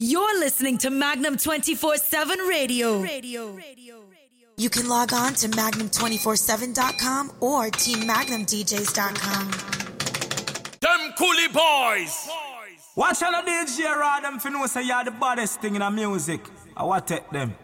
You're listening to Magnum 24 7 Radio. Radio. Radio. You can log on to magnum247.com or teammagnumdjs.com. Them coolie boys. Watch on the DJ rod them for know say you're the baddest thing in the music. I want take them.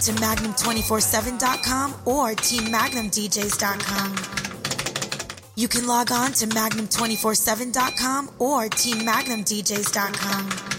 To Magnum247.com or TeamMagnumDJs.com. You can log on to Magnum247.com or TeamMagnumDJs.com.